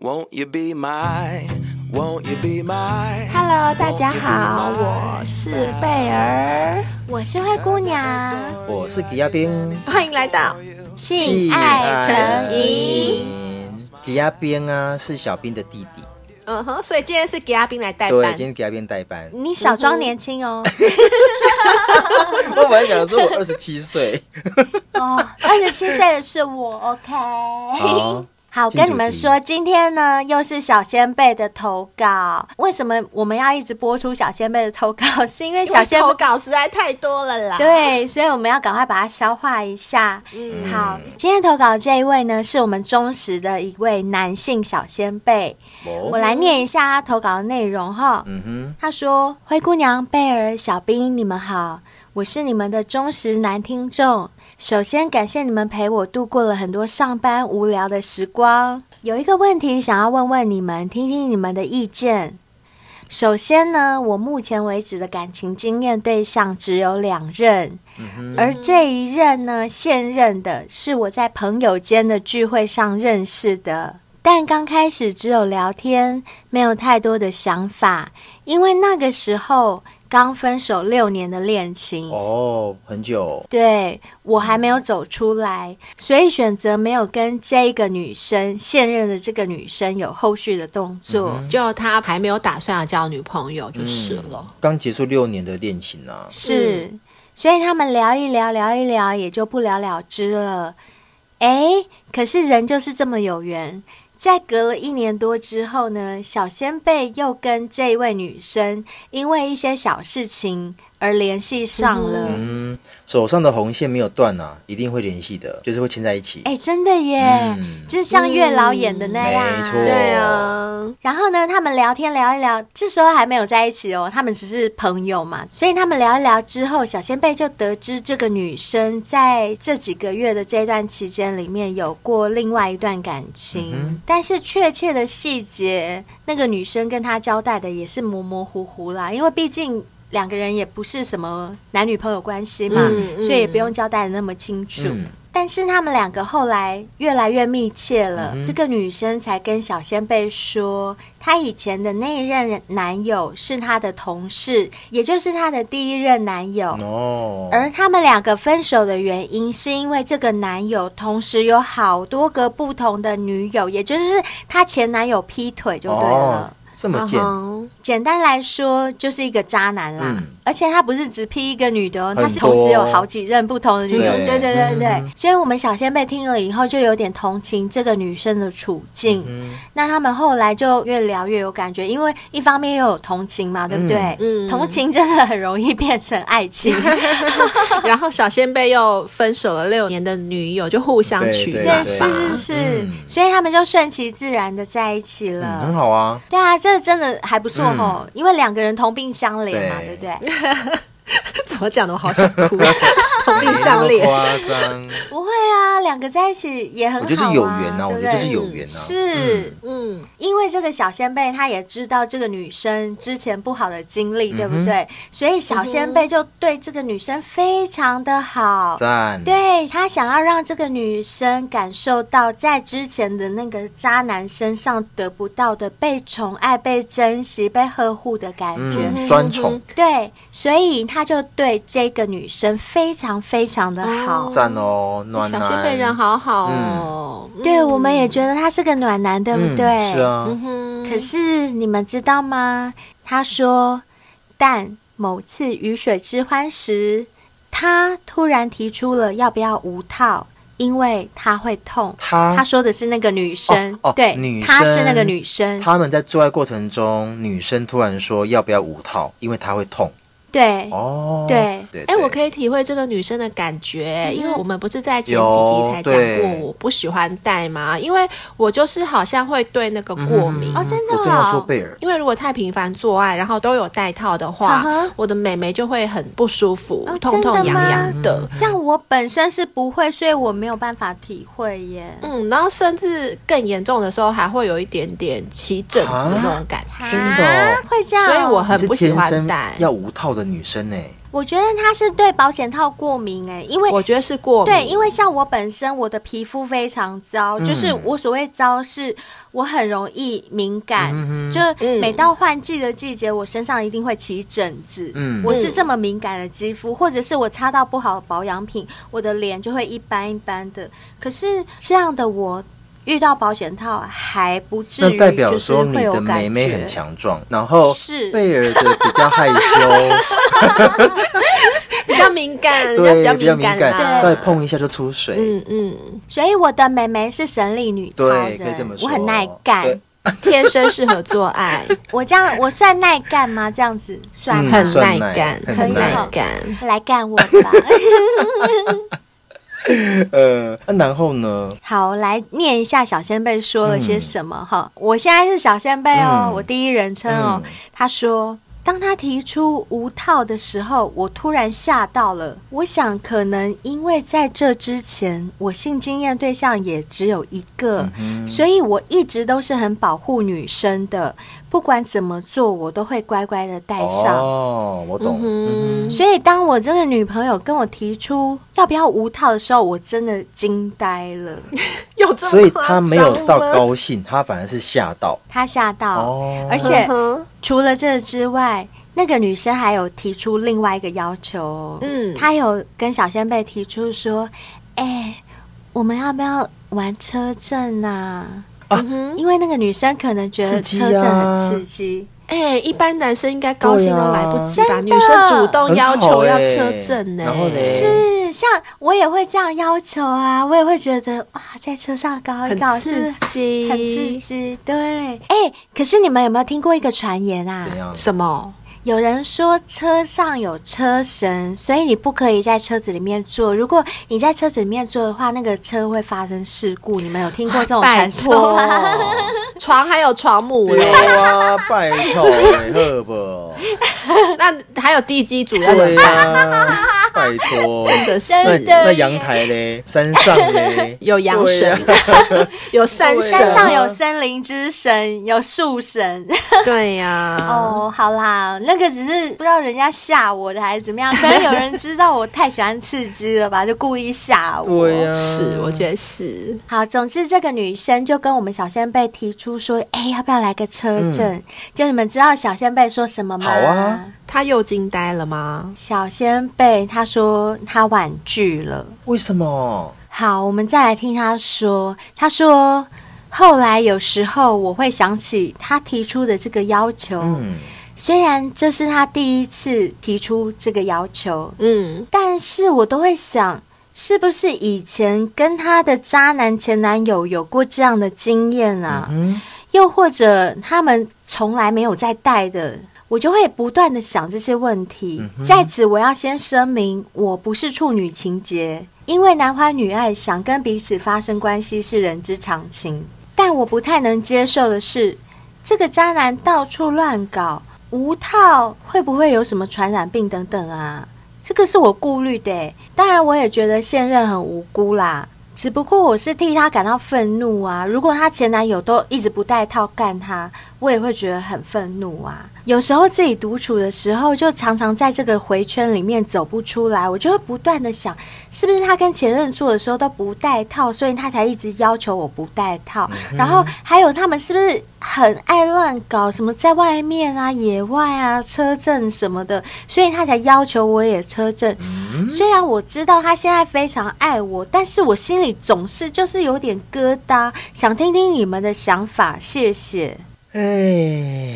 Won't you be my, won't you be my? Hello，大家好，我是贝儿，我是灰姑娘，我是吉亚彬，欢迎来到性爱成瘾。吉亚彬啊，是小兵的弟弟。嗯哼，所以今天是吉亚彬来代班。对，今天吉亚彬代班。你少装年轻哦。我本来想说我二十七岁。哦，二十七岁的是我，OK。好。跟你们说，今天呢又是小仙贝的投稿。为什么我们要一直播出小仙贝的投稿？是因为小仙贝投稿实在太多了啦。对，所以我们要赶快把它消化一下。嗯，好，今天投稿的这一位呢，是我们忠实的一位男性小仙贝。哦、我来念一下他投稿的内容哈。嗯哼，他说：“灰姑娘、贝儿、小兵，你们好，我是你们的忠实男听众。”首先，感谢你们陪我度过了很多上班无聊的时光。有一个问题想要问问你们，听听你们的意见。首先呢，我目前为止的感情经验对象只有两任，而这一任呢，现任的是我在朋友间的聚会上认识的，但刚开始只有聊天，没有太多的想法，因为那个时候。刚分手六年的恋情哦，很久。对，我还没有走出来，所以选择没有跟这个女生现任的这个女生有后续的动作。嗯、就他还没有打算要交女朋友就是了。嗯、刚结束六年的恋情啊，是，所以他们聊一聊，聊一聊，也就不了了之了。哎，可是人就是这么有缘。在隔了一年多之后呢，小仙贝又跟这位女生因为一些小事情而联系上了。手上的红线没有断啊，一定会联系的，就是会牵在一起。哎，真的耶，嗯、就像月老演的那样。没错，对啊。然后呢，他们聊天聊一聊，这时候还没有在一起哦，他们只是朋友嘛。所以他们聊一聊之后，小仙贝就得知这个女生在这几个月的这段期间里面有过另外一段感情，嗯、但是确切的细节，那个女生跟他交代的也是模模糊糊啦，因为毕竟。两个人也不是什么男女朋友关系嘛，嗯嗯、所以也不用交代的那么清楚。嗯、但是他们两个后来越来越密切了，嗯、这个女生才跟小仙贝说，她以前的那一任男友是她的同事，也就是她的第一任男友。哦，而他们两个分手的原因是因为这个男友同时有好多个不同的女友，也就是她前男友劈腿就对了。哦这么贱，简单来说就是一个渣男啦。嗯、而且他不是只劈一个女的哦，他是同时有好几任不同的女友。对对对对 所以我们小仙贝听了以后就有点同情这个女生的处境。嗯、那他们后来就越聊越有感觉，因为一方面又有同情嘛，对不对？嗯，同情真的很容易变成爱情。然后小仙贝又分手了六年的女友，就互相取暖。对，是是是，嗯、所以他们就顺其自然的在一起了。嗯、很好啊。对啊。这真的还不错哦，嗯、因为两个人同病相怜嘛，对不对？怎么讲的？我好想哭。同病相怜，夸张。不会啊，两个在一起也很好啊。我觉得是有缘啊，我觉得就是有缘啊。是，嗯，因为这个小仙贝他也知道这个女生之前不好的经历，对不对？所以小仙贝就对这个女生非常的好，赞。对，他想要让这个女生感受到在之前的那个渣男身上得不到的被宠爱、被珍惜、被呵护的感觉，专宠。对，所以他就对这个女生非常。非常的好，赞哦，暖男，小仙贝人好好哦。嗯、对，我们也觉得他是个暖男，对不对？嗯、是啊。可是你们知道吗？他说，但某次鱼水之欢时，他突然提出了要不要无套，因为他会痛。他他说的是那个女生，哦哦、对，他是那个女生。他们在做爱过程中，女生突然说要不要无套，因为她会痛。对哦，对，哎，我可以体会这个女生的感觉，因为我们不是在前几集才讲过我不喜欢戴吗？因为我就是好像会对那个过敏。哦，真的，我说贝尔，因为如果太频繁做爱，然后都有戴套的话，我的美眉就会很不舒服，痛痛痒痒的。像我本身是不会，所以我没有办法体会耶。嗯，然后甚至更严重的时候，还会有一点点起疹子的那种感觉，真的会这样，所以我很不喜欢戴，要无套的女生呢？我觉得她是对保险套过敏哎、欸，因为我觉得是过敏。对，因为像我本身我的皮肤非常糟，嗯、就是我所谓糟是，我很容易敏感，嗯、就每到换季的季节，我身上一定会起疹子。嗯，我是这么敏感的肌肤，或者是我擦到不好的保养品，我的脸就会一般一般的。可是这样的我。遇到保险套还不至于，那代表说你的妹妹很强壮，然后是。贝尔的比较害羞，比较敏感，对，比较敏感，再碰一下就出水。嗯嗯，所以我的妹妹是神力女超人，我很耐干，天生适合做爱。我这样我算耐干吗？这样子？算很耐干，可以耐干，来干我吧。呃，那然后呢？好，来念一下小仙贝说了些什么哈、嗯。我现在是小仙贝哦、嗯，我第一人称哦、嗯。他说，当他提出无套的时候，我突然吓到了。我想，可能因为在这之前，我性经验对象也只有一个、嗯，所以我一直都是很保护女生的。不管怎么做，我都会乖乖的戴上。哦，我懂。嗯嗯、所以，当我这个女朋友跟我提出要不要无套的时候，我真的惊呆了。有这么所以她没有到高兴，她反而是吓到。她吓到、哦，而且、嗯、除了这之外，那个女生还有提出另外一个要求。嗯，她有跟小仙贝提出说：“哎、欸，我们要不要玩车震啊？”啊、嗯，因为那个女生可能觉得车震很刺激，哎、啊欸，一般男生应该高兴都来不及吧？啊、女生主动要求要车震呢、欸，是像我也会这样要求啊，我也会觉得哇，在车上搞一搞是刺激，很刺激，对。哎、欸，可是你们有没有听过一个传言啊？怎样？什么？有人说车上有车神，所以你不可以在车子里面坐。如果你在车子里面坐的话，那个车会发生事故。你们有听过这种传说吗？床还有床母嘞，啊，拜托，好不？那还有地基主要的呀，拜托，真的是。那阳台嘞，山上嘞，有阳神，有山，山上有森林之神，有树神。对呀，哦，好啦，那。个只是不知道人家吓我的还是怎么样，可能有人知道我太喜欢刺激了吧，就故意吓我。对是，我觉得是。好，总之这个女生就跟我们小仙贝提出说：“哎、欸，要不要来个车震、嗯？”就你们知道小仙贝说什么吗？好啊，他又惊呆了吗？小仙贝他说他婉拒了。为什么？好，我们再来听他说。他说后来有时候我会想起他提出的这个要求。嗯虽然这是他第一次提出这个要求，嗯，但是我都会想，是不是以前跟他的渣男前男友有过这样的经验啊？嗯，又或者他们从来没有在带的，我就会不断的想这些问题。嗯，在此，我要先声明，我不是处女情节，因为男欢女爱，想跟彼此发生关系是人之常情。但我不太能接受的是，这个渣男到处乱搞。无套会不会有什么传染病等等啊？这个是我顾虑的。当然，我也觉得现任很无辜啦。只不过我是替他感到愤怒啊！如果她前男友都一直不戴套干她，我也会觉得很愤怒啊。有时候自己独处的时候，就常常在这个回圈里面走不出来，我就会不断的想，是不是他跟前任做的时候都不戴套，所以他才一直要求我不戴套。嗯。然后还有他们是不是很爱乱搞什么在外面啊、野外啊、车震什么的，所以他才要求我也车震。嗯。虽然我知道他现在非常爱我，但是我心里。总是就是有点疙瘩，想听听你们的想法，谢谢。哎，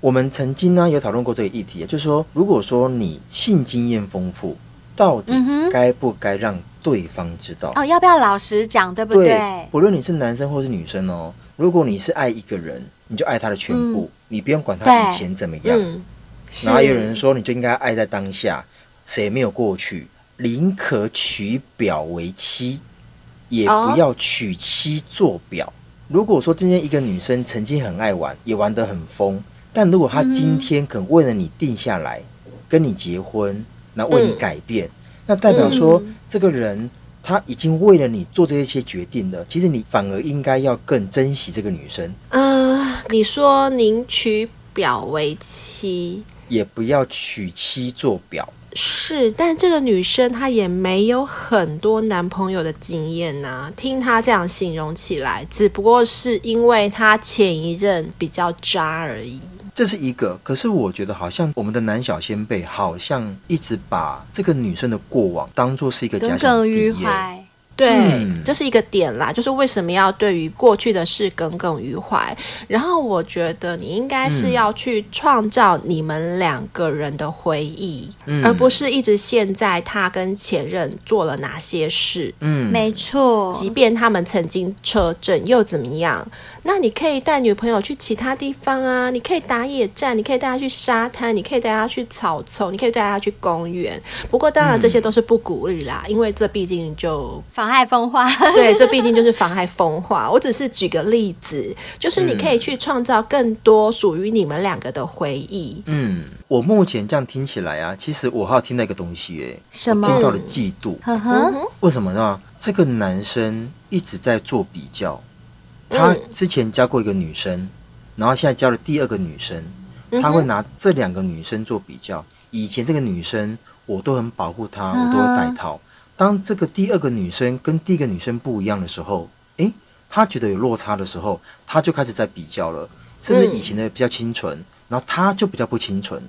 我们曾经呢有讨论过这个议题，就是说，如果说你性经验丰富，到底该不该让对方知道？哦，要不要老实讲，对不对？对，不论你是男生或是女生哦，如果你是爱一个人，你就爱他的全部，嗯、你不用管他以前怎么样。嗯、然后有人说，你就应该爱在当下，谁没有过去？宁可娶表为妻，也不要娶妻做表。Oh. 如果说今天一个女生曾经很爱玩，也玩得很疯，但如果她今天肯为了你定下来，嗯、跟你结婚，那为你改变，嗯、那代表说、嗯、这个人他已经为了你做这些决定了。其实你反而应该要更珍惜这个女生。呃，你说宁娶表为妻。也不要娶妻做表。是，但这个女生她也没有很多男朋友的经验呐、啊。听她这样形容起来，只不过是因为她前一任比较渣而已。这是一个，可是我觉得好像我们的男小先辈好像一直把这个女生的过往当做是一个假想敌耶。对，嗯、这是一个点啦，就是为什么要对于过去的事耿耿于怀？然后我觉得你应该是要去创造你们两个人的回忆，嗯、而不是一直陷在他跟前任做了哪些事。嗯，没错。即便他们曾经车震又怎么样？那你可以带女朋友去其他地方啊，你可以打野战，你可以带她去沙滩，你可以带她去草丛，你可以带她去公园。不过当然这些都是不鼓励啦，嗯、因为这毕竟就妨碍风化。对，这毕竟就是妨碍风化。我只是举个例子，就是你可以去创造更多属于你们两个的回忆。嗯，我目前这样听起来啊，其实我还有听到一个东西、欸，哎，什么？听到了嫉妒。呵呵，为什么呢？这个男生一直在做比较。他之前教过一个女生，然后现在教了第二个女生，他会拿这两个女生做比较。以前这个女生我都很保护她，我都会带套。当这个第二个女生跟第一个女生不一样的时候，诶，他觉得有落差的时候，他就开始在比较了。甚至以前的比较清纯，然后他就比较不清纯，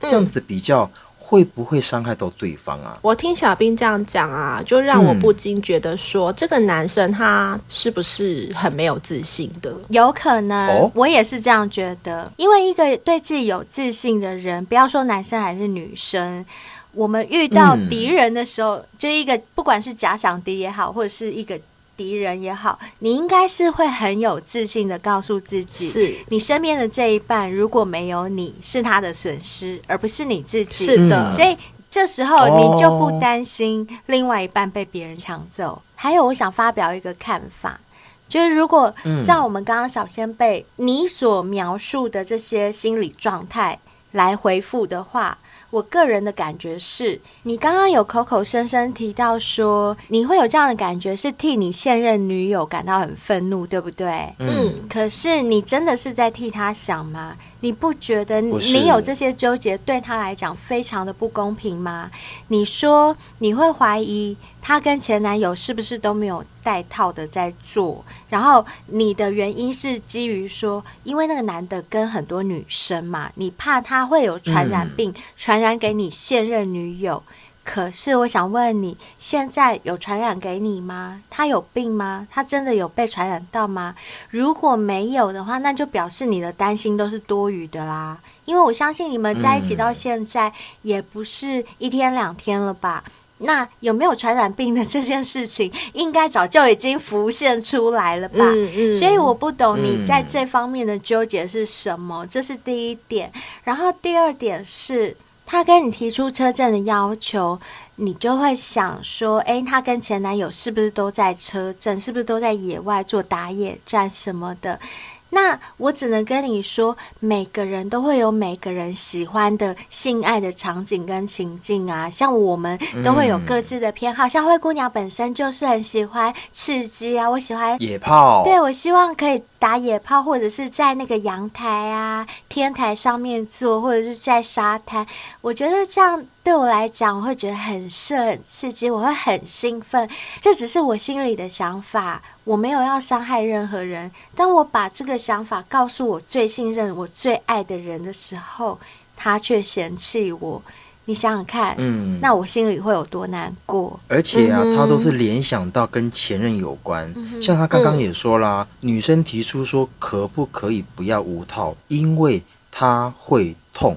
这样子的比较。会不会伤害到对方啊？我听小兵这样讲啊，就让我不禁觉得说，嗯、这个男生他是不是很没有自信的？有可能，哦、我也是这样觉得。因为一个对自己有自信的人，不要说男生还是女生，我们遇到敌人的时候，嗯、就一个不管是假想敌也好，或者是一个。敌人也好，你应该是会很有自信的告诉自己，是你身边的这一半如果没有你，是他的损失，而不是你自己。是的，所以这时候你就不担心另外一半被别人抢走。还有，我想发表一个看法，就是如果照我们刚刚小仙辈你所描述的这些心理状态来回复的话。我个人的感觉是，你刚刚有口口声声提到说，你会有这样的感觉，是替你现任女友感到很愤怒，对不对？嗯。可是你真的是在替她想吗？你不觉得你有这些纠结对他来讲非常的不公平吗？你说你会怀疑。他跟前男友是不是都没有带套的在做？然后你的原因是基于说，因为那个男的跟很多女生嘛，你怕他会有传染病，传染给你现任女友。可是我想问你，现在有传染给你吗？他有病吗？他真的有被传染到吗？如果没有的话，那就表示你的担心都是多余的啦。因为我相信你们在一起到现在也不是一天两天了吧？那有没有传染病的这件事情，应该早就已经浮现出来了吧？嗯嗯。所以我不懂你在这方面的纠结是什么，这是第一点。然后第二点是，他跟你提出车震的要求，你就会想说，诶，他跟前男友是不是都在车震？是不是都在野外做打野战什么的？那我只能跟你说，每个人都会有每个人喜欢的性爱的场景跟情境啊，像我们都会有各自的偏好，嗯、像灰姑娘本身就是很喜欢刺激啊，我喜欢野炮，对，我希望可以打野炮，或者是在那个阳台啊、天台上面坐，或者是在沙滩，我觉得这样对我来讲，我会觉得很色、很刺激，我会很兴奋，这只是我心里的想法。我没有要伤害任何人，当我把这个想法告诉我最信任、我最爱的人的时候，他却嫌弃我。你想想看，嗯，那我心里会有多难过？而且啊，他都是联想到跟前任有关。嗯、像他刚刚也说啦，嗯、女生提出说可不可以不要无套，因为他会痛。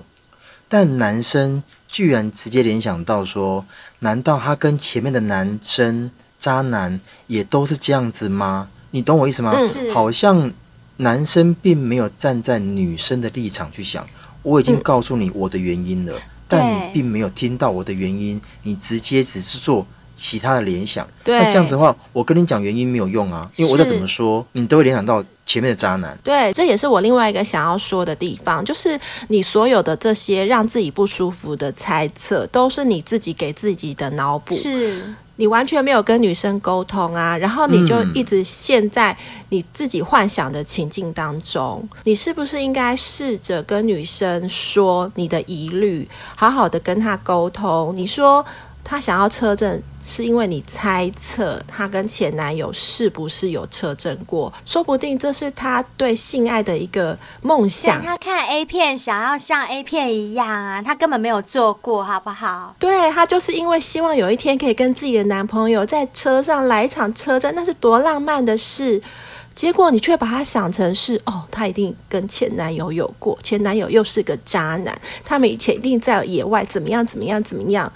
但男生居然直接联想到说，难道他跟前面的男生？渣男也都是这样子吗？你懂我意思吗？嗯、好像男生并没有站在女生的立场去想。我已经告诉你我的原因了，嗯、但你并没有听到我的原因，你直接只是做其他的联想。对，那这样子的话，我跟你讲原因没有用啊，因为我再怎么说，你都会联想到前面的渣男。对，这也是我另外一个想要说的地方，就是你所有的这些让自己不舒服的猜测，都是你自己给自己的脑补。是。你完全没有跟女生沟通啊，然后你就一直陷在你自己幻想的情境当中。嗯、你是不是应该试着跟女生说你的疑虑，好好的跟她沟通？你说她想要车震。是因为你猜测她跟前男友是不是有车震过？说不定这是她对性爱的一个梦想。她看 A 片想要像 A 片一样啊，她根本没有做过，好不好？对，她就是因为希望有一天可以跟自己的男朋友在车上来一场车震，那是多浪漫的事。结果你却把她想成是哦，她一定跟前男友有过，前男友又是个渣男，他们以前一定在野外怎么样怎么样怎么样。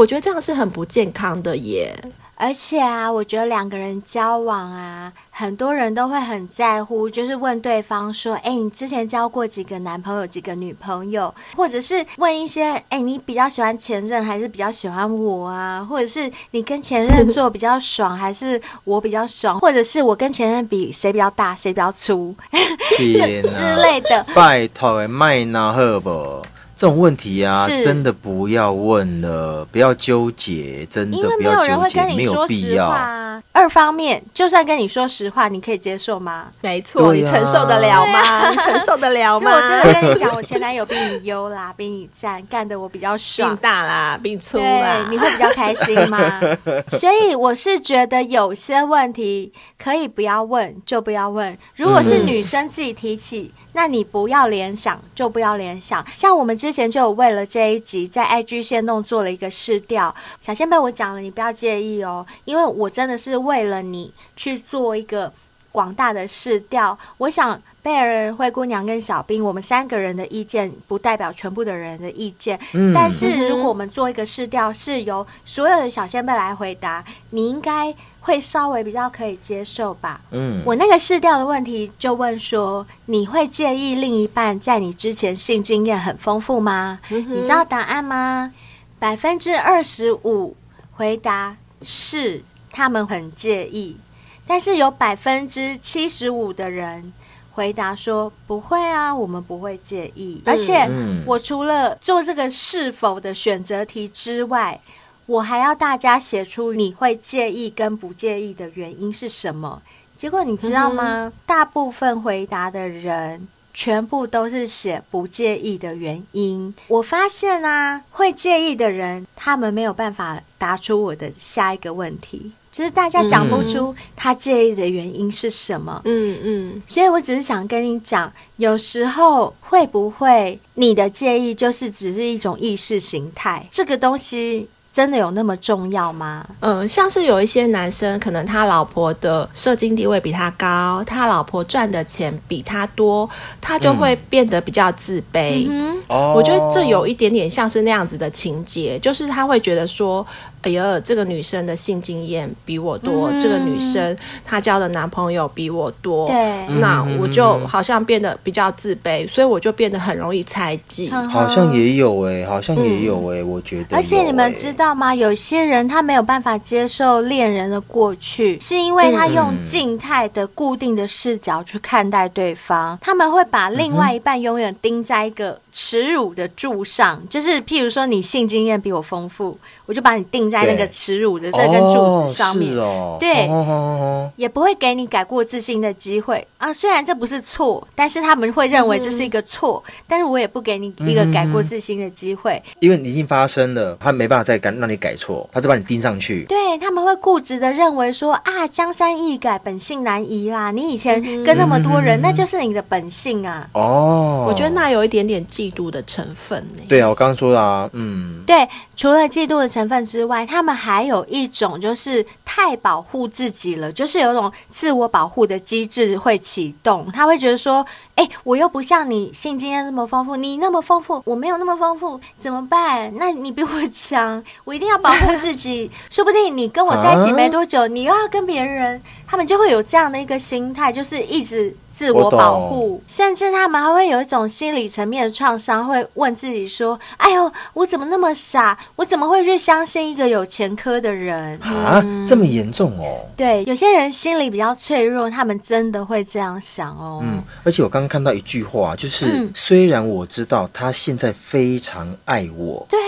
我觉得这样是很不健康的耶，而且啊，我觉得两个人交往啊，很多人都会很在乎，就是问对方说：“哎，你之前交过几个男朋友、几个女朋友？”或者是问一些：“哎，你比较喜欢前任还是比较喜欢我啊？”或者是你跟前任做比较爽还是我比较爽？或者是我跟前任比谁比较大谁比较粗？这之类的。拜托，麦拿赫不？这种问题啊，真的不要问了，不要纠结，真的不要纠结，没有人会跟你说实话啊。二方面，就算跟你说实话，你可以接受吗？没错，啊、你承受得了吗？你承受得了吗？我真的跟你讲，我前男友比你优啦，比你赞，干的我比较爽，比你大啦，比你粗啦，你会比较开心吗？所以我是觉得有些问题可以不要问，就不要问。如果是女生自己提起。嗯那你不要联想，就不要联想。像我们之前就有为了这一集，在 IG 限弄做了一个试调，小仙贝我讲了，你不要介意哦，因为我真的是为了你去做一个广大的试调。我想贝尔、灰姑娘跟小兵，我们三个人的意见不代表全部的人的意见。嗯，但是如果我们做一个试调，是由所有的小仙贝来回答，你应该。会稍微比较可以接受吧。嗯，我那个试调的问题就问说，你会介意另一半在你之前性经验很丰富吗？嗯、你知道答案吗？百分之二十五回答是他们很介意，但是有百分之七十五的人回答说不会啊，我们不会介意。嗯、而且我除了做这个是否的选择题之外。我还要大家写出你会介意跟不介意的原因是什么？结果你知道吗？嗯、大部分回答的人全部都是写不介意的原因。我发现啊，会介意的人他们没有办法答出我的下一个问题，就是大家讲不出他介意的原因是什么。嗯嗯，所以我只是想跟你讲，有时候会不会你的介意就是只是一种意识形态，这个东西。真的有那么重要吗？嗯，像是有一些男生，可能他老婆的社经地位比他高，他老婆赚的钱比他多，他就会变得比较自卑。嗯，我觉得这有一点点像是那样子的情节，就是他会觉得说。哎呀，这个女生的性经验比我多，嗯、这个女生她交的男朋友比我多，对，那我就好像变得比较自卑，所以我就变得很容易猜忌。嗯、好像也有哎、欸，好像也有哎、欸，嗯、我觉得、欸。而且你们知道吗？有些人他没有办法接受恋人的过去，是因为他用静态的固定的视角去看待对方，嗯、他们会把另外一半永远钉在一个耻辱的柱上，就是譬如说你性经验比我丰富。我就把你钉在那个耻辱的这根柱子上面，哦哦、对，哦哦哦、也不会给你改过自新的机会啊。虽然这不是错，但是他们会认为这是一个错，嗯、但是我也不给你一个改过自新的机会，因为你已经发生了，他没办法再改让你改错，他就把你钉上去。对，他们会固执的认为说啊，江山易改，本性难移啦。你以前跟那么多人，嗯、那就是你的本性啊。哦，我觉得那有一点点嫉妒的成分呢。对啊，我刚刚说的啊，嗯，对。除了嫉妒的成分之外，他们还有一种就是太保护自己了，就是有一种自我保护的机制会启动。他会觉得说：“哎，我又不像你性经验那么丰富，你那么丰富，我没有那么丰富，怎么办？那你比我强，我一定要保护自己。说不定你跟我在一起没多久，你又要跟别人，他们就会有这样的一个心态，就是一直。”自我保护，甚至他们还会有一种心理层面的创伤，会问自己说：“哎呦，我怎么那么傻？我怎么会去相信一个有前科的人啊？这么严重哦？”对，有些人心理比较脆弱，他们真的会这样想哦。嗯，而且我刚刚看到一句话，就是、嗯、虽然我知道他现在非常爱我，对，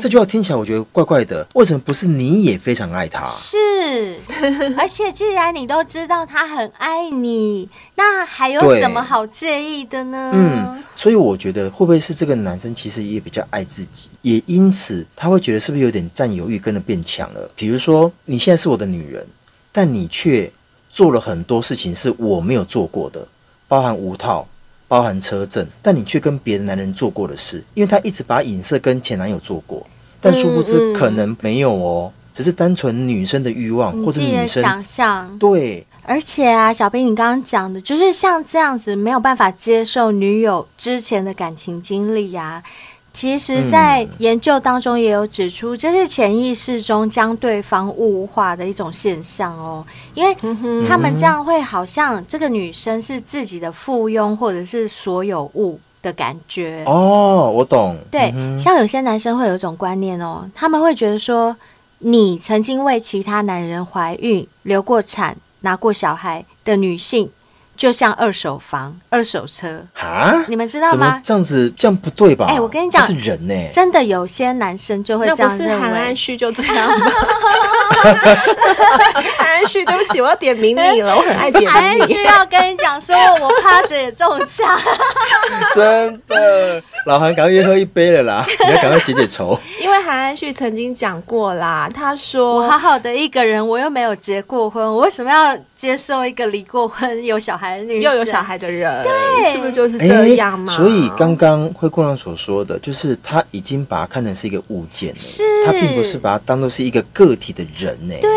这句话听起来我觉得怪怪的。为什么不是你也非常爱他？是，而且既然你都知道他很爱你，那还有什么好介意的呢？嗯，所以我觉得会不会是这个男生其实也比较爱自己，也因此他会觉得是不是有点占有欲跟着变强了？比如说你现在是我的女人，但你却做了很多事情是我没有做过的，包含无套，包含车震，但你却跟别的男人做过的事，因为他一直把影射跟前男友做过，但殊不知可能没有哦。嗯嗯只是单纯女生的欲望，或者女生想象。对，而且啊，小兵，你刚刚讲的，就是像这样子没有办法接受女友之前的感情经历呀。其实，在研究当中也有指出，这是潜意识中将对方物化的一种现象哦。因为他们这样会好像这个女生是自己的附庸，或者是所有物的感觉。哦，我懂。对，像有些男生会有一种观念哦，他们会觉得说。你曾经为其他男人怀孕、流过产、拿过小孩的女性，就像二手房、二手车啊！你们知道吗？这样子这样不对吧？哎、欸，我跟你讲，是人呢、欸。真的有些男生就会这样认为。那不是韩安旭就这样吗？韩安旭，对不起，我要点名你了，我很爱点名你。韩安旭要跟你讲说，我趴着也中枪。真的，老韩赶快约喝一杯了啦！你要赶快解解愁。因为韩安旭曾经讲过啦，他说：“我好好的一个人，我又没有结过婚，我为什么要接受一个离过婚、有小孩？”又有小孩的人，对，是不是就是这样嘛？欸、所以刚刚灰姑娘所说的，就是他已经把它看成是一个物件了，是，他并不是把它当做是一个个体的人呢。对、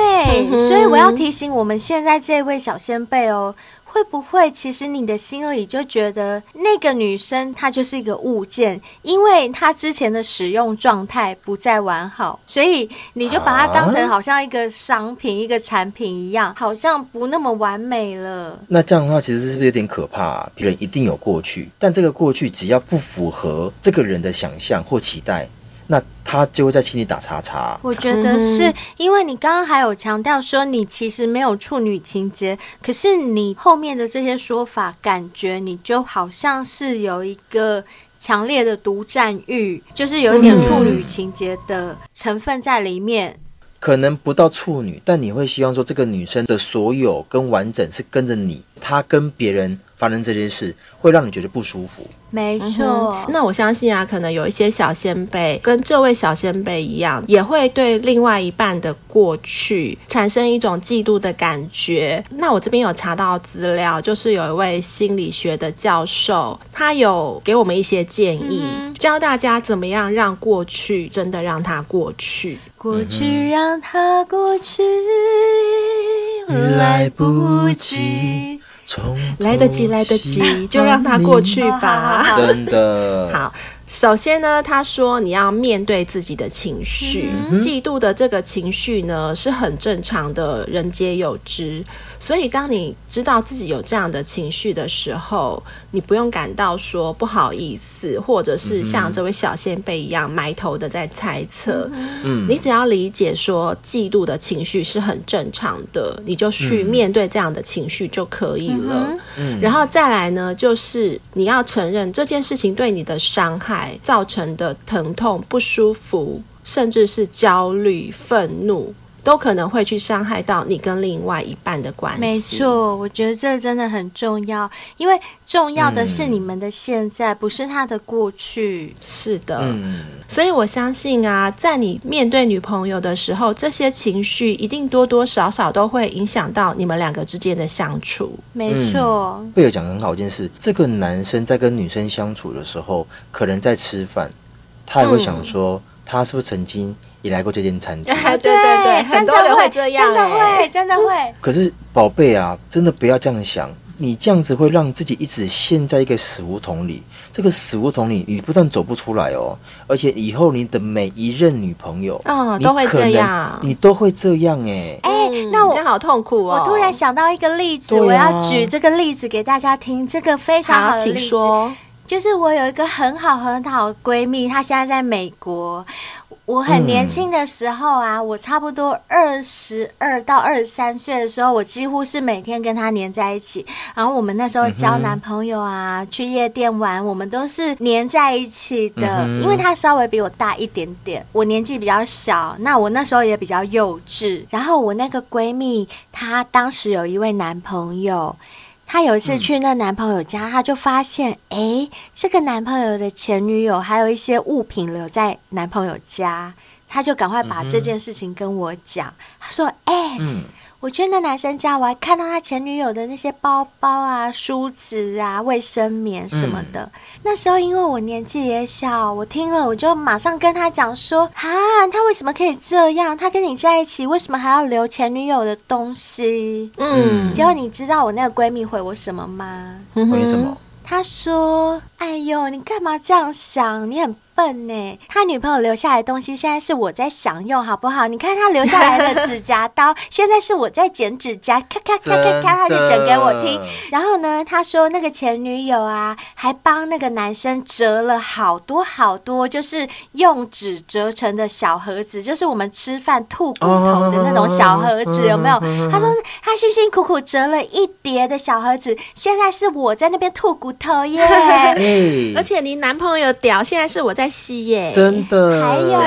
嗯，所以我要提醒我们现在这位小先辈哦。会不会，其实你的心里就觉得那个女生她就是一个物件，因为她之前的使用状态不再完好，所以你就把它当成好像一个商品、一个产品一样，好像不那么完美了。那这样的话，其实是不是有点可怕啊？别人一定有过去，但这个过去只要不符合这个人的想象或期待。那他就会在心里打叉叉。我觉得是因为你刚刚还有强调说你其实没有处女情节，可是你后面的这些说法，感觉你就好像是有一个强烈的独占欲，就是有一点处女情节的成分在里面。可能不到处女，但你会希望说这个女生的所有跟完整是跟着你，她跟别人发生这件事，会让你觉得不舒服。没错、嗯，那我相信啊，可能有一些小先辈跟这位小先辈一样，也会对另外一半的过去产生一种嫉妒的感觉。那我这边有查到资料，就是有一位心理学的教授，他有给我们一些建议，嗯、教大家怎么样让过去真的让它过去，过去让它过去，来不及。来得及，来得及，就让它过去吧。真的好。首先呢，他说你要面对自己的情绪，嗯，嫉妒的这个情绪呢是很正常的，人皆有之。所以当你知道自己有这样的情绪的时候，你不用感到说不好意思，或者是像这位小仙辈一样埋头的在猜测。嗯，你只要理解说嫉妒的情绪是很正常的，你就去面对这样的情绪就可以了。嗯，然后再来呢，就是你要承认这件事情对你的伤害。造成的疼痛、不舒服，甚至是焦虑、愤怒，都可能会去伤害到你跟另外一半的关系。没错，我觉得这真的很重要，因为重要的是你们的现在，嗯、不是他的过去。是的。嗯所以我相信啊，在你面对女朋友的时候，这些情绪一定多多少少都会影响到你们两个之间的相处。没错，贝尔讲得很好一件事，这个男生在跟女生相处的时候，可能在吃饭，他也会想说，嗯、他是不是曾经也来过这间餐厅？对对对对，很多人会这样，真的会，真的会。可是宝贝啊，真的不要这样想。你这样子会让自己一直陷在一个死胡同里，这个死胡同里你不但走不出来哦，而且以后你的每一任女朋友，嗯，都会这样，你都会这样哎、欸，哎、那我这样好痛苦哦。我突然想到一个例子，啊、我要举这个例子给大家听。这个非常好的例子，请说。就是我有一个很好很好的闺蜜，她现在在美国。我很年轻的时候啊，嗯、我差不多二十二到二十三岁的时候，我几乎是每天跟他黏在一起。然后我们那时候交男朋友啊，嗯、去夜店玩，我们都是黏在一起的。嗯、因为他稍微比我大一点点，我年纪比较小，那我那时候也比较幼稚。然后我那个闺蜜，她当时有一位男朋友。她有一次去那男朋友家，她就发现，哎，这个男朋友的前女友还有一些物品留在男朋友家，她就赶快把这件事情跟我讲。她说，哎，嗯。我去那男生家，我还看到他前女友的那些包包啊、梳子啊、卫生棉什么的。嗯、那时候因为我年纪也小，我听了我就马上跟他讲说：啊，他为什么可以这样？他跟你在一起，为什么还要留前女友的东西？嗯，结果你知道我那个闺蜜回我什么吗？回什么？她说：哎呦，你干嘛这样想？你很。笨呢，他女朋友留下来的东西，现在是我在享用，好不好？你看他留下来的指甲 刀，现在是我在剪指甲，咔咔咔咔咔，他就剪给我听。然后呢，他说那个前女友啊，还帮那个男生折了好多好多，就是用纸折成的小盒子，就是我们吃饭吐骨头的那种小盒子，有没有？他说他辛辛苦苦折了一叠的小盒子，现在是我在那边吐骨头耶。而且你男朋友屌，现在是我在。真的。还有，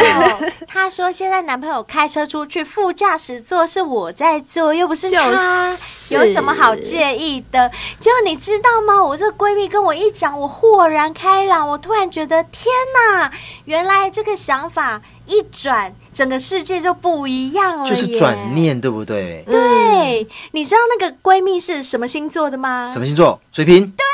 她说现在男朋友开车出去，副驾驶座是我在坐，又不是他，有什么好介意的？结果你知道吗？我这闺蜜跟我一讲，我豁然开朗，我突然觉得天哪，原来这个想法一转，整个世界就不一样了。就是转念，对不对？对，嗯、你知道那个闺蜜是什么星座的吗？什么星座？水瓶。对。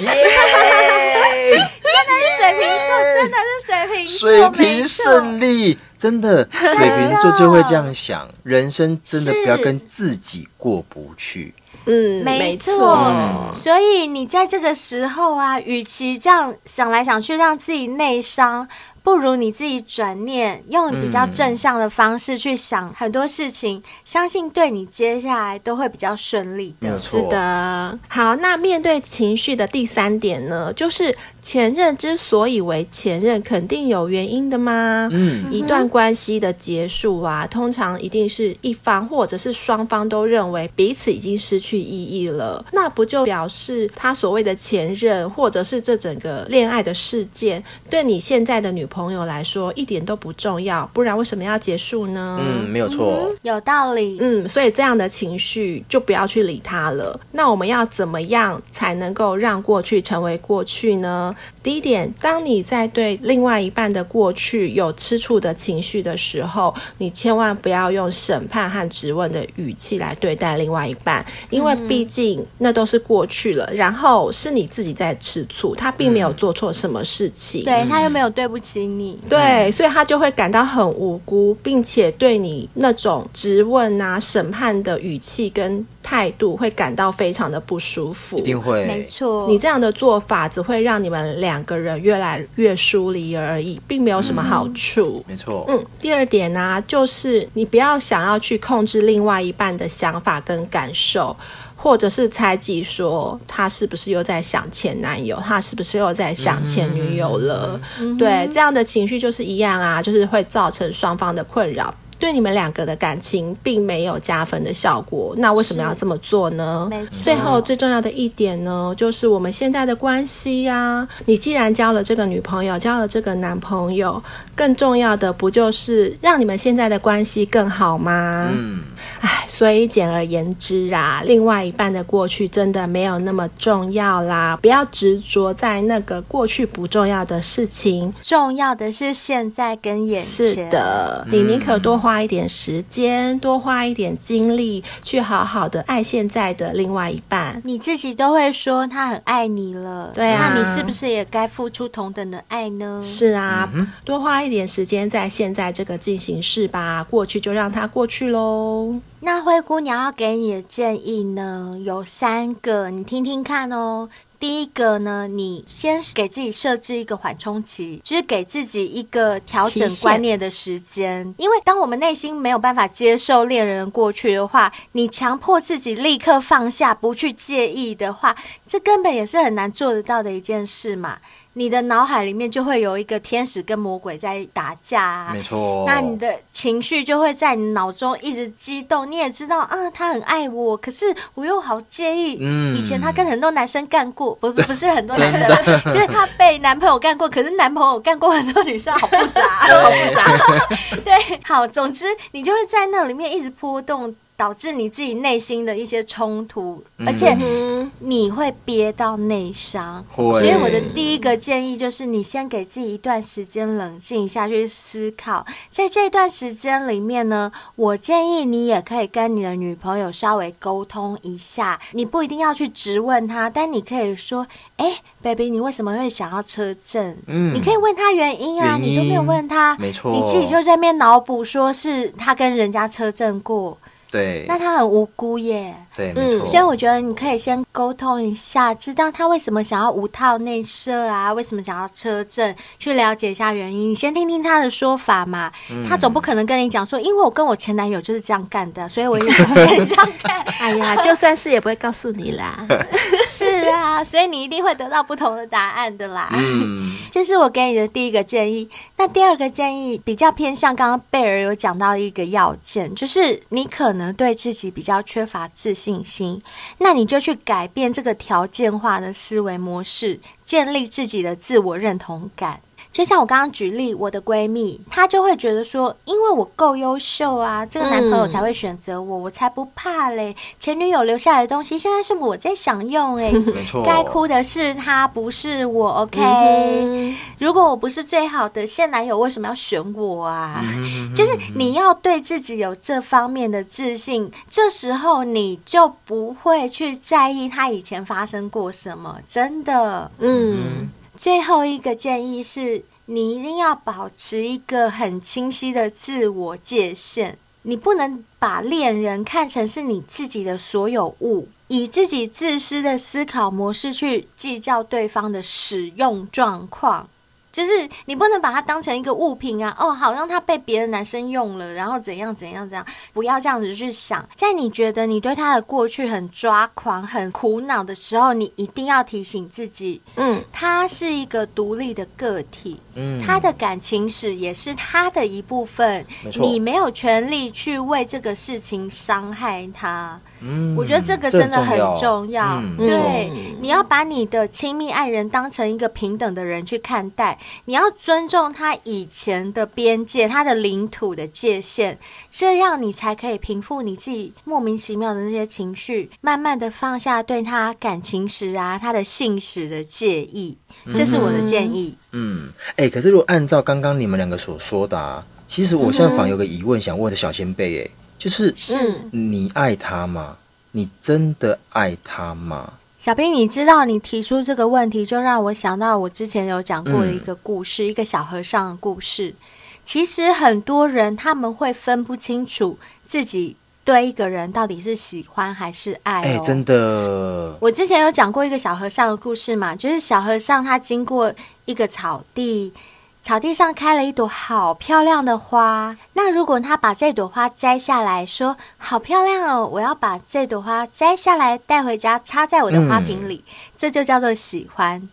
Yeah! 真的是水瓶座，真的是水瓶座，水瓶胜利，真的，水瓶座就会这样想，人生真的不要跟自己过不去。嗯，没错。所以你在这个时候啊，与其这样想来想去，让自己内伤。不如你自己转念，用比较正向的方式去想很多事情，嗯、相信对你接下来都会比较顺利的。是的。好，那面对情绪的第三点呢，就是前任之所以为前任，肯定有原因的吗？嗯，一段关系的结束啊，通常一定是一方或者是双方都认为彼此已经失去意义了，那不就表示他所谓的前任，或者是这整个恋爱的事件，对你现在的女朋友朋友来说一点都不重要，不然为什么要结束呢？嗯，没有错，嗯，有道理。嗯，所以这样的情绪就不要去理他了。那我们要怎么样才能够让过去成为过去呢？第一点，当你在对另外一半的过去有吃醋的情绪的时候，你千万不要用审判和质问的语气来对待另外一半，因为毕竟那都是过去了。然后是你自己在吃醋，他并没有做错什么事情，嗯、对他又没有对不起你，对，所以他就会感到很无辜，并且对你那种质问啊、审判的语气跟态度会感到非常的不舒服。一定会，没错。你这样的做法只会让你们两个人越来越疏离而已，并没有什么好处。嗯、没错。嗯，第二点呢、啊，就是你不要想要去控制另外一半的想法跟感受。或者是猜忌说他是不是又在想前男友，他是不是又在想前女友了？嗯、对，这样的情绪就是一样啊，就是会造成双方的困扰。对你们两个的感情并没有加分的效果，那为什么要这么做呢？最后最重要的一点呢，就是我们现在的关系呀、啊。你既然交了这个女朋友，交了这个男朋友，更重要的不就是让你们现在的关系更好吗？嗯，唉，所以简而言之啊，另外一半的过去真的没有那么重要啦，不要执着在那个过去不重要的事情，重要的是现在跟眼前。是的，你宁可多花。花一点时间，多花一点精力，去好好的爱现在的另外一半。你自己都会说他很爱你了，对啊，那你是不是也该付出同等的爱呢？是啊，嗯、多花一点时间在现在这个进行式吧，过去就让它过去喽。那灰姑娘要给你的建议呢，有三个，你听听看哦。第一个呢，你先给自己设置一个缓冲期，就是给自己一个调整观念的时间。因为当我们内心没有办法接受恋人过去的话，你强迫自己立刻放下，不去介意的话，这根本也是很难做得到的一件事嘛。你的脑海里面就会有一个天使跟魔鬼在打架啊，没错。那你的情绪就会在你脑中一直激动。你也知道啊，他很爱我，可是我又好介意。嗯，以前他跟很多男生干过，不不不是很多男生，就是他被男朋友干过，可是男朋友干过很多女生，好复杂，好复杂。对，好，总之你就会在那里面一直波动。导致你自己内心的一些冲突，而且你会憋到内伤。所以我的第一个建议就是，你先给自己一段时间冷静一下去思考。在这段时间里面呢，我建议你也可以跟你的女朋友稍微沟通一下。你不一定要去质问她，但你可以说：“哎，baby，你为什么会想要车震？”嗯，你可以问他原因啊，你都没有问他，没错，你自己就在那边脑补，说是他跟人家车震过。对，那他很无辜耶。对，嗯。所以我觉得你可以先沟通一下，知道他为什么想要无套内射啊？为什么想要车震？去了解一下原因。你先听听他的说法嘛。嗯、他总不可能跟你讲说，因为我跟我前男友就是这样干的，所以我也想跟你这样干。哎呀，就算是也不会告诉你啦。是啊，所以你一定会得到不同的答案的啦。嗯，这是我给你的第一个建议。那第二个建议比较偏向刚刚贝尔有讲到一个要件，就是你可能对自己比较缺乏自信心，那你就去改变这个条件化的思维模式，建立自己的自我认同感。就像我刚刚举例，我的闺蜜她就会觉得说，因为我够优秀啊，这个男朋友才会选择我，我才不怕嘞。前女友留下来的东西，现在是我在享用哎，没错，该哭的是他，不是我。OK，如果我不是最好的现男友，为什么要选我啊？就是你要对自己有这方面的自信，这时候你就不会去在意他以前发生过什么，真的，嗯。最后一个建议是，你一定要保持一个很清晰的自我界限。你不能把恋人看成是你自己的所有物，以自己自私的思考模式去计较对方的使用状况。就是你不能把它当成一个物品啊！哦，好让他被别的男生用了，然后怎样怎样怎样，不要这样子去想。在你觉得你对他的过去很抓狂、很苦恼的时候，你一定要提醒自己，嗯，他是一个独立的个体，嗯，他的感情史也是他的一部分，你没有权利去为这个事情伤害他。嗯，我觉得这个真的很重要。嗯、对，嗯、你要把你的亲密爱人当成一个平等的人去看待，你要尊重他以前的边界，他的领土的界限，这样你才可以平复你自己莫名其妙的那些情绪，慢慢的放下对他感情史啊、他的性史的介意。这是我的建议。嗯，哎、欸，可是如果按照刚刚你们两个所说的，啊，其实我现在反而有个疑问想问的小仙贝，哎。就是，是你爱他吗？你真的爱他吗？小兵，你知道你提出这个问题，就让我想到我之前有讲过的一个故事，嗯、一个小和尚的故事。其实很多人他们会分不清楚自己对一个人到底是喜欢还是爱、哦。哎、欸，真的。我之前有讲过一个小和尚的故事嘛，就是小和尚他经过一个草地。草地上开了一朵好漂亮的花。那如果他把这朵花摘下来说：“好漂亮哦，我要把这朵花摘下来带回家插在我的花瓶里。”这就叫做喜欢。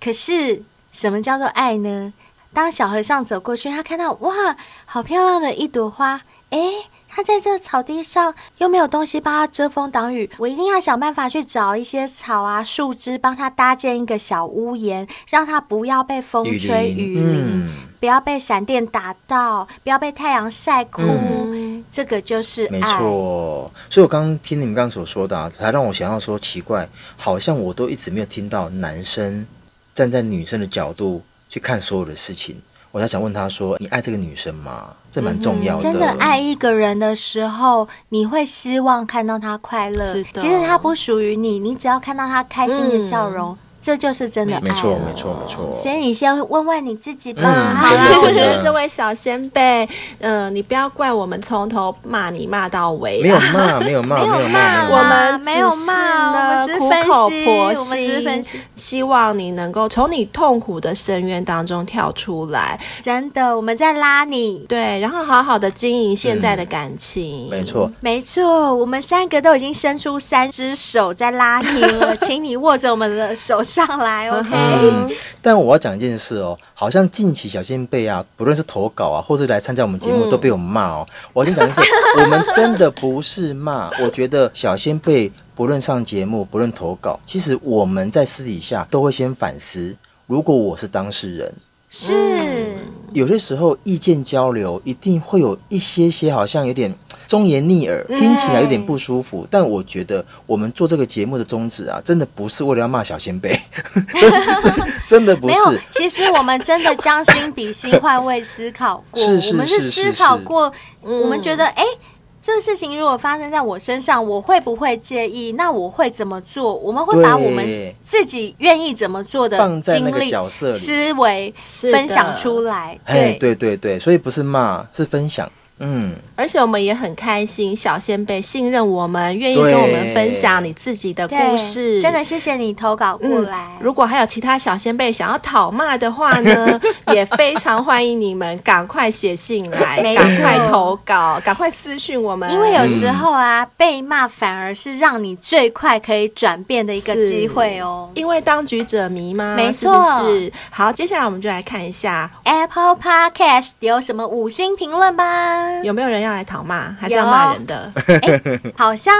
可是什么叫做爱呢？当小和尚走过去，他看到哇，好漂亮的一朵花，诶。他在这草地上又没有东西帮他遮风挡雨，我一定要想办法去找一些草啊、树枝，帮他搭建一个小屋檐，让他不要被风吹雨淋，不要被闪电打到，不要被太阳晒哭。嗯、这个就是爱。没错，所以我刚刚听你们刚刚所说的、啊，才让我想要说奇怪，好像我都一直没有听到男生站在女生的角度去看所有的事情。我才想问他说：“你爱这个女生吗？这蛮重要的。嗯、真的爱一个人的时候，你会希望看到他快乐。其实他不属于你，你只要看到他开心的笑容，嗯、这就是真的爱。没错，没错，没错。所以你先问问你自己吧。嗯，好啦，我觉得这位小先辈，嗯，你不要怪我们从头骂你骂到尾。没有骂，没有骂，没有骂，我们没有骂，我们只是分析，苦口婆心，我们只是分析，希望你能够从你痛苦的深渊当中跳出来。真的，我们在拉你，对，然后好好的经营现在的感情。没错，没错，我们三个都已经伸出三只手在拉你了，请你握着我们的手上来，OK？嗯，但我要讲一件事哦，好像近期小仙贝啊，不论是投稿啊，或是来参加我们节目，都被我们骂哦。我先讲的是，我们真的不是骂，我觉得小仙贝不论上节目，不论投稿，其实我们在私底下都会先反思，如果我是当事人。是，有些时候意见交流一定会有一些些好像有点 忠言逆耳，听起来有点不舒服。但我觉得我们做这个节目的宗旨啊，真的不是为了要骂小仙贝，真的，不是。没有，其实我们真的将心比心，换位思考过，是是是是是，我们是思考过，我们觉得哎。诶这个事情如果发生在我身上，我会不会介意？那我会怎么做？我们会把我们自己愿意怎么做的经历、角色思维分享出来。对对对对，所以不是骂，是分享。嗯，而且我们也很开心，小仙贝信任我们，愿意跟我们分享你自己的故事。真的谢谢你投稿过来。嗯，如果还有其他小仙贝想要讨骂的话呢，也非常欢迎你们赶快写信来，赶快投稿，赶快私讯我们。因为有时候啊，被骂反而是让你最快可以转变的一个机会哦。因为当局者迷吗？没错。是是？好，接下来我们就来看一下 Apple Podcast 有什么五星评论吧。有没有人要来讨骂，还是要骂人的？好像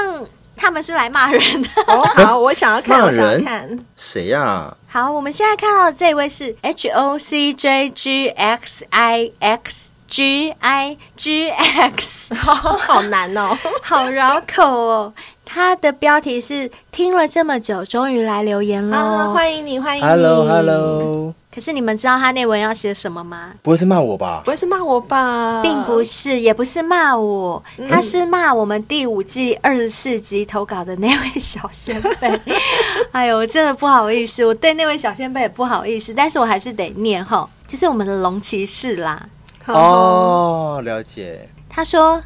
他们是来骂人的。哦，好，我想要看，我想要看谁呀、啊？好，我们现在看到的这位是 H O C J G X I X G I G X，好好难哦，好绕口哦。他的标题是听了这么久，终于来留言了。啊，欢迎你，欢迎你。Hello，Hello。可是你们知道他那文要写什么吗？不会是骂我吧？不会是骂我吧？并不是，也不是骂我，他是骂我们第五季二十四集投稿的那位小仙贝。哎呦，我真的不好意思，我对那位小仙贝也不好意思，但是我还是得念哈，就是我们的龙骑士啦。哦，了解。他说。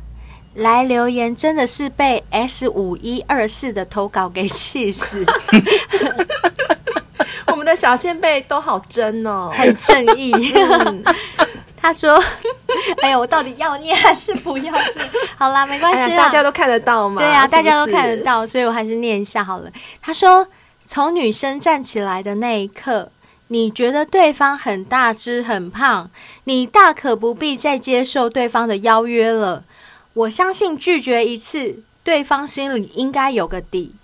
来留言真的是被 S 五一二四的投稿给气死！小仙贝都好真哦，很正义。嗯、他说：“ 哎呀，我到底要念还是不要念？好啦，没关系、哎，大家都看得到嘛？对呀、大家都看得到，所以我还是念一下好了。”他说：“从女生站起来的那一刻，你觉得对方很大只很胖，你大可不必再接受对方的邀约了。”我相信拒绝一次，对方心里应该有个底。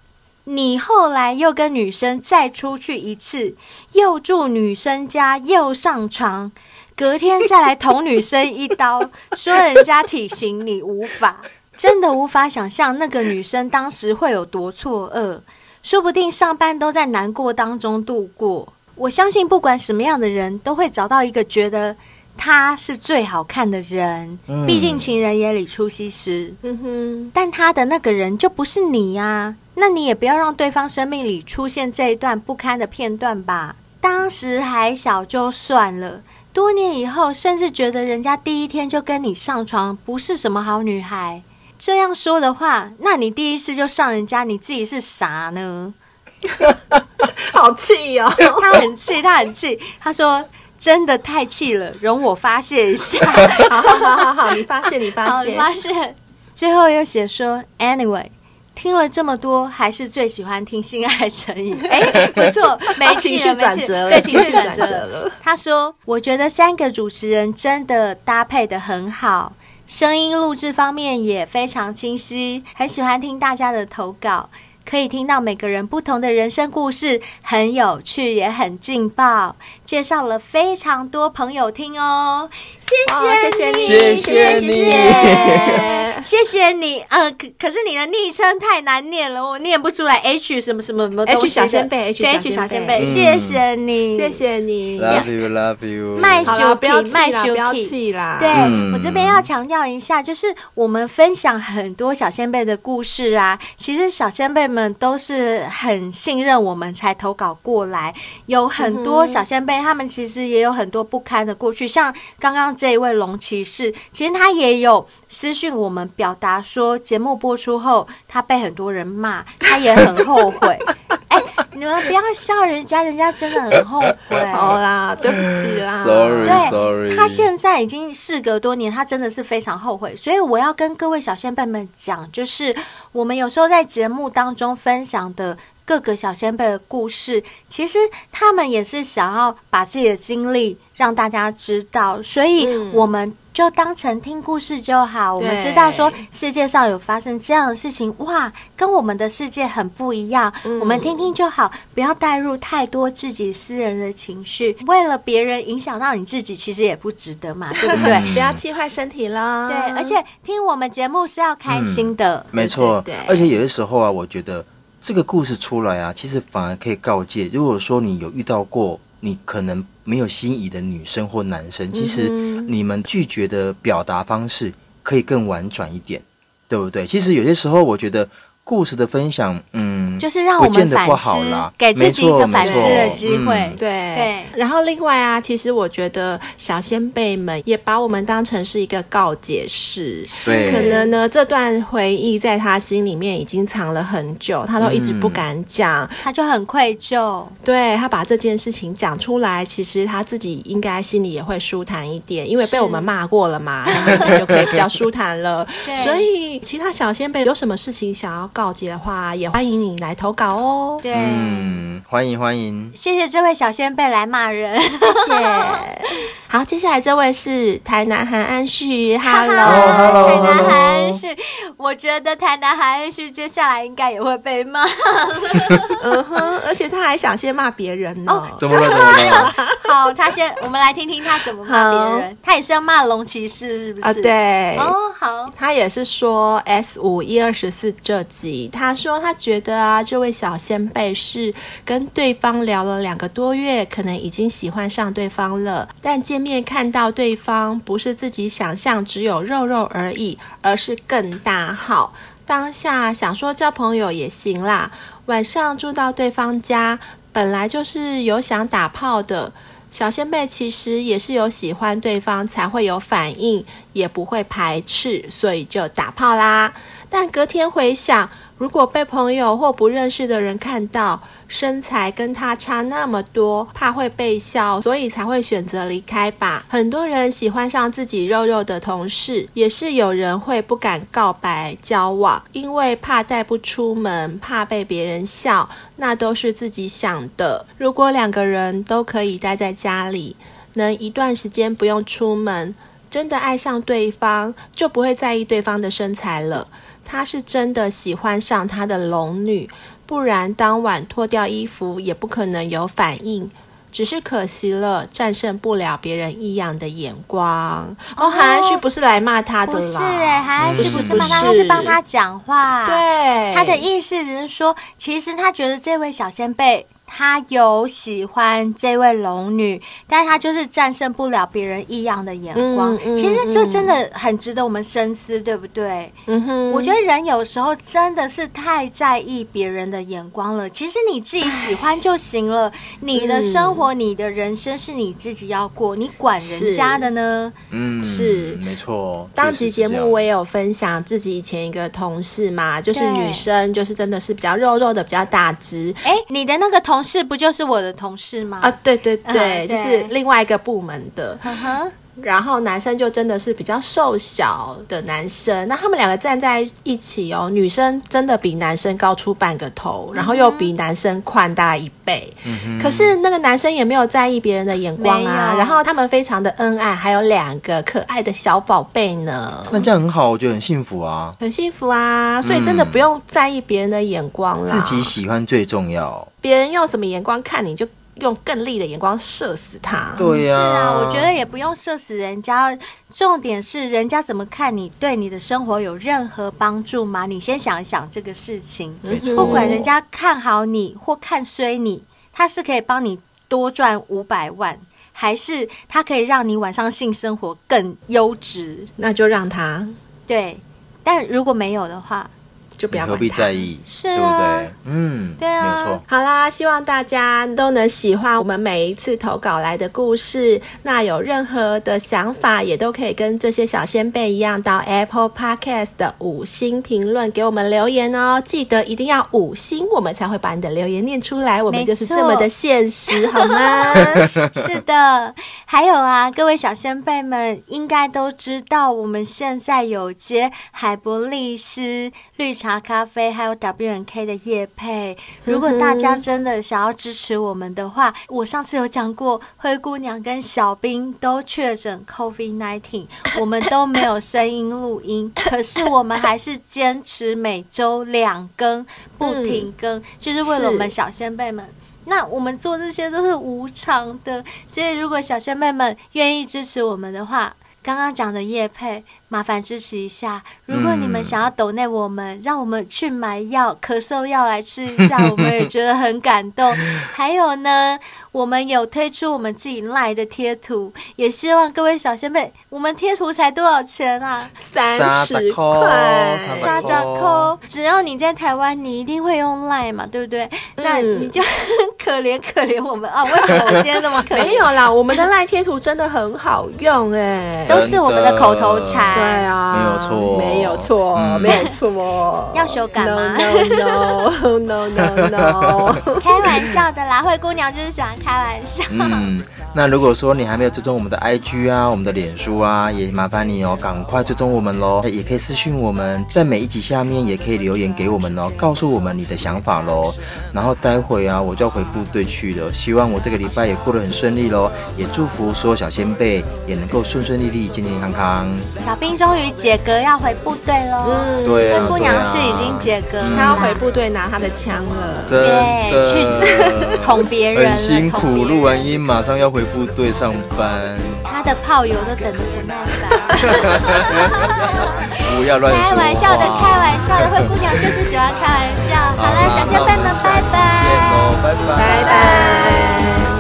你后来又跟女生再出去一次，又住女生家，又上床，隔天再来捅女生一刀，说人家体型你无法，真的无法想象那个女生当时会有多错愕，说不定上班都在难过当中度过。我相信不管什么样的人都会找到一个觉得。他是最好看的人，毕竟情人眼里出西施。嗯哼，但他的那个人就不是你呀，那你也不要让对方生命里出现这一段不堪的片段吧。当时还小就算了，多年以后，甚至觉得人家第一天就跟你上床不是什么好女孩。这样说的话，那你第一次就上人家，你自己是啥呢？好气哦！他很气，他很气，他说。真的太气了，容我发泄一下。好好好好好，你发泄你发泄。你发泄。最后又写说，Anyway，听了这么多，还是最喜欢听性爱成瘾。哎、欸，不错，没情绪转折了，对，情绪转折了。他说，我觉得三个主持人真的搭配的很好，声音录制方面也非常清晰，很喜欢听大家的投稿。可以听到每个人不同的人生故事，很有趣，也很劲爆。介绍了非常多朋友听哦，谢谢你，谢谢你，谢谢你。呃，可可是你的昵称太难念了，我念不出来。H 什么什么什么？H 小仙贝，H 小仙贝，谢谢你，谢谢你，Love you。麦修皮，麦修皮，不要气啦。对，我这边要强调一下，就是我们分享很多小仙贝的故事啊，其实小仙贝们。们都是很信任我们才投稿过来，有很多小仙贝，他们其实也有很多不堪的过去。像刚刚这一位龙骑士，其实他也有私讯我们，表达说节目播出后，他被很多人骂，他也很后悔。哎，你们不要笑人家，人家真的很后悔。好啦，对不起啦。Sorry，对，Sorry。他现在已经事隔多年，他真的是非常后悔。所以我要跟各位小仙贝们讲，就是我们有时候在节目当中分享的各个小仙贝的故事，其实他们也是想要把自己的经历让大家知道，所以我们。就当成听故事就好。我们知道说世界上有发生这样的事情，哇，跟我们的世界很不一样。嗯、我们听听就好，不要带入太多自己私人的情绪。为了别人影响到你自己，其实也不值得嘛，对不对？不要气坏身体了。对，而且听我们节目是要开心的，嗯、没错。对，而且有的时候啊，我觉得这个故事出来啊，其实反而可以告诫，如果说你有遇到过。你可能没有心仪的女生或男生，其实你们拒绝的表达方式可以更婉转一点，对不对？其实有些时候，我觉得。故事的分享，嗯，就是让我们反思，给自己一个反思的机会。嗯、对对。然后另外啊，其实我觉得小先辈们也把我们当成是一个告解室。对。可能呢，这段回忆在他心里面已经藏了很久，他都一直不敢讲，嗯、他就很愧疚。对，他把这件事情讲出来，其实他自己应该心里也会舒坦一点，因为被我们骂过了嘛，他就可以比较舒坦了。所以其他小先辈有什么事情想要告解的话，也欢迎你来投稿哦。对，嗯，欢迎欢迎，谢谢这位小仙贝来骂人，谢谢。好，接下来这位是台南韩安旭，Hello，台南韩安旭，我觉得台南韩安旭接下来应该也会被骂，嗯哼，而且他还想先骂别人呢。哦，怎么了？怎么了？好，他先，我们来听听他怎么骂别人。他也是要骂龙骑士，是不是？啊，对。哦，好，他也是说 S 五一二十四这集，他。说：“他觉得啊，这位小仙贝是跟对方聊了两个多月，可能已经喜欢上对方了。但见面看到对方，不是自己想象只有肉肉而已，而是更大号。当下想说交朋友也行啦。晚上住到对方家，本来就是有想打炮的。小仙贝其实也是有喜欢对方才会有反应，也不会排斥，所以就打炮啦。但隔天回想。”如果被朋友或不认识的人看到身材跟他差那么多，怕会被笑，所以才会选择离开吧。很多人喜欢上自己肉肉的同事，也是有人会不敢告白交往，因为怕带不出门，怕被别人笑，那都是自己想的。如果两个人都可以待在家里，能一段时间不用出门，真的爱上对方，就不会在意对方的身材了。他是真的喜欢上他的龙女，不然当晚脱掉衣服也不可能有反应。只是可惜了，战胜不了别人异样的眼光。哦，韩安旭不是来骂他的啦，不是哎，韩安旭不是骂他，他是帮他讲话。对，他的意思只是说，其实他觉得这位小仙贝。他有喜欢这位龙女，但是他就是战胜不了别人异样的眼光。嗯嗯、其实这真的很值得我们深思，对不对？嗯哼，我觉得人有时候真的是太在意别人的眼光了。其实你自己喜欢就行了，你的生活、嗯、你的人生是你自己要过，你管人家的呢？嗯，是没错。当集节目我也有分享自己以前一个同事嘛，就是女生，就是真的是比较肉肉的，比较大只。哎，你的那个同。同事不就是我的同事吗？啊，对对对，对就是另外一个部门的。Uh. 然后男生就真的是比较瘦小的男生，那他们两个站在一起哦，女生真的比男生高出半个头，然后又比男生宽大一倍。嗯。可是那个男生也没有在意别人的眼光啊，然后他们非常的恩爱，还有两个可爱的小宝贝呢。那这样很好，我觉得很幸福啊，很幸福啊，所以真的不用在意别人的眼光了，自己喜欢最重要。别人用什么眼光看你就。用更厉的眼光射死他。对呀、啊，是啊，我觉得也不用射死人家。重点是人家怎么看你，对你的生活有任何帮助吗？你先想一想这个事情。没错。不管人家看好你或看衰你，他是可以帮你多赚五百万，还是他可以让你晚上性生活更优质？那就让他。对，但如果没有的话。就不要管何必在意？是啊对不对？嗯，对啊没有错。好啦，希望大家都能喜欢我们每一次投稿来的故事。那有任何的想法，也都可以跟这些小先辈一样，到 Apple Podcast 的五星评论给我们留言哦。记得一定要五星，我们才会把你的留言念出来。我们就是这么的现实，好吗？是的，还有啊，各位小先辈们应该都知道，我们现在有接海博利斯绿茶咖啡，还有 W N K 的叶配。如果大家真的想要支持我们的话，我上次有讲过，灰姑娘跟小兵都确诊 COVID nineteen，我们都没有声音录音，可是我们还是坚持每周两更不停更，就是为了我们小仙贝们。那我们做这些都是无偿的，所以如果小仙妹们愿意支持我们的话，刚刚讲的叶配，麻烦支持一下。如果你们想要抖内我们，让我们去买药，咳嗽药来吃一下，我们也觉得很感动。还有呢。我们有推出我们自己赖的贴图，也希望各位小仙贝，我们贴图才多少钱啊？三十块，三十块。只要你在台湾，你一定会用赖嘛，对不对？嗯、那你就可怜可怜我们啊！为什么我今天这么可怜？没有啦，我们的赖贴图真的很好用哎，都是我们的口头禅。对啊，没有错，没有错，嗯、没有错。要修改吗？No no no no no no，开玩笑的啦，灰姑娘就是喜欢。开玩笑。嗯，那如果说你还没有追踪我们的 IG 啊，我们的脸书啊，也麻烦你哦，赶快追踪我们喽。也可以私讯我们，在每一集下面也可以留言给我们哦，告诉我们你的想法喽。然后待会啊，我就要回部队去了。希望我这个礼拜也过得很顺利喽。也祝福所有小仙贝也能够顺顺利利、健健康康。小兵终于解哥要回部队喽！灰姑娘是已经解哥，她要回部队拿她的枪了，去捅别人，很辛苦。录完音马上要回部队上班，她的炮友都等得不耐烦。不要乱开玩笑的，开玩笑的灰姑娘就是喜欢开玩笑。好了，小仙粉们，拜拜，拜拜，拜拜。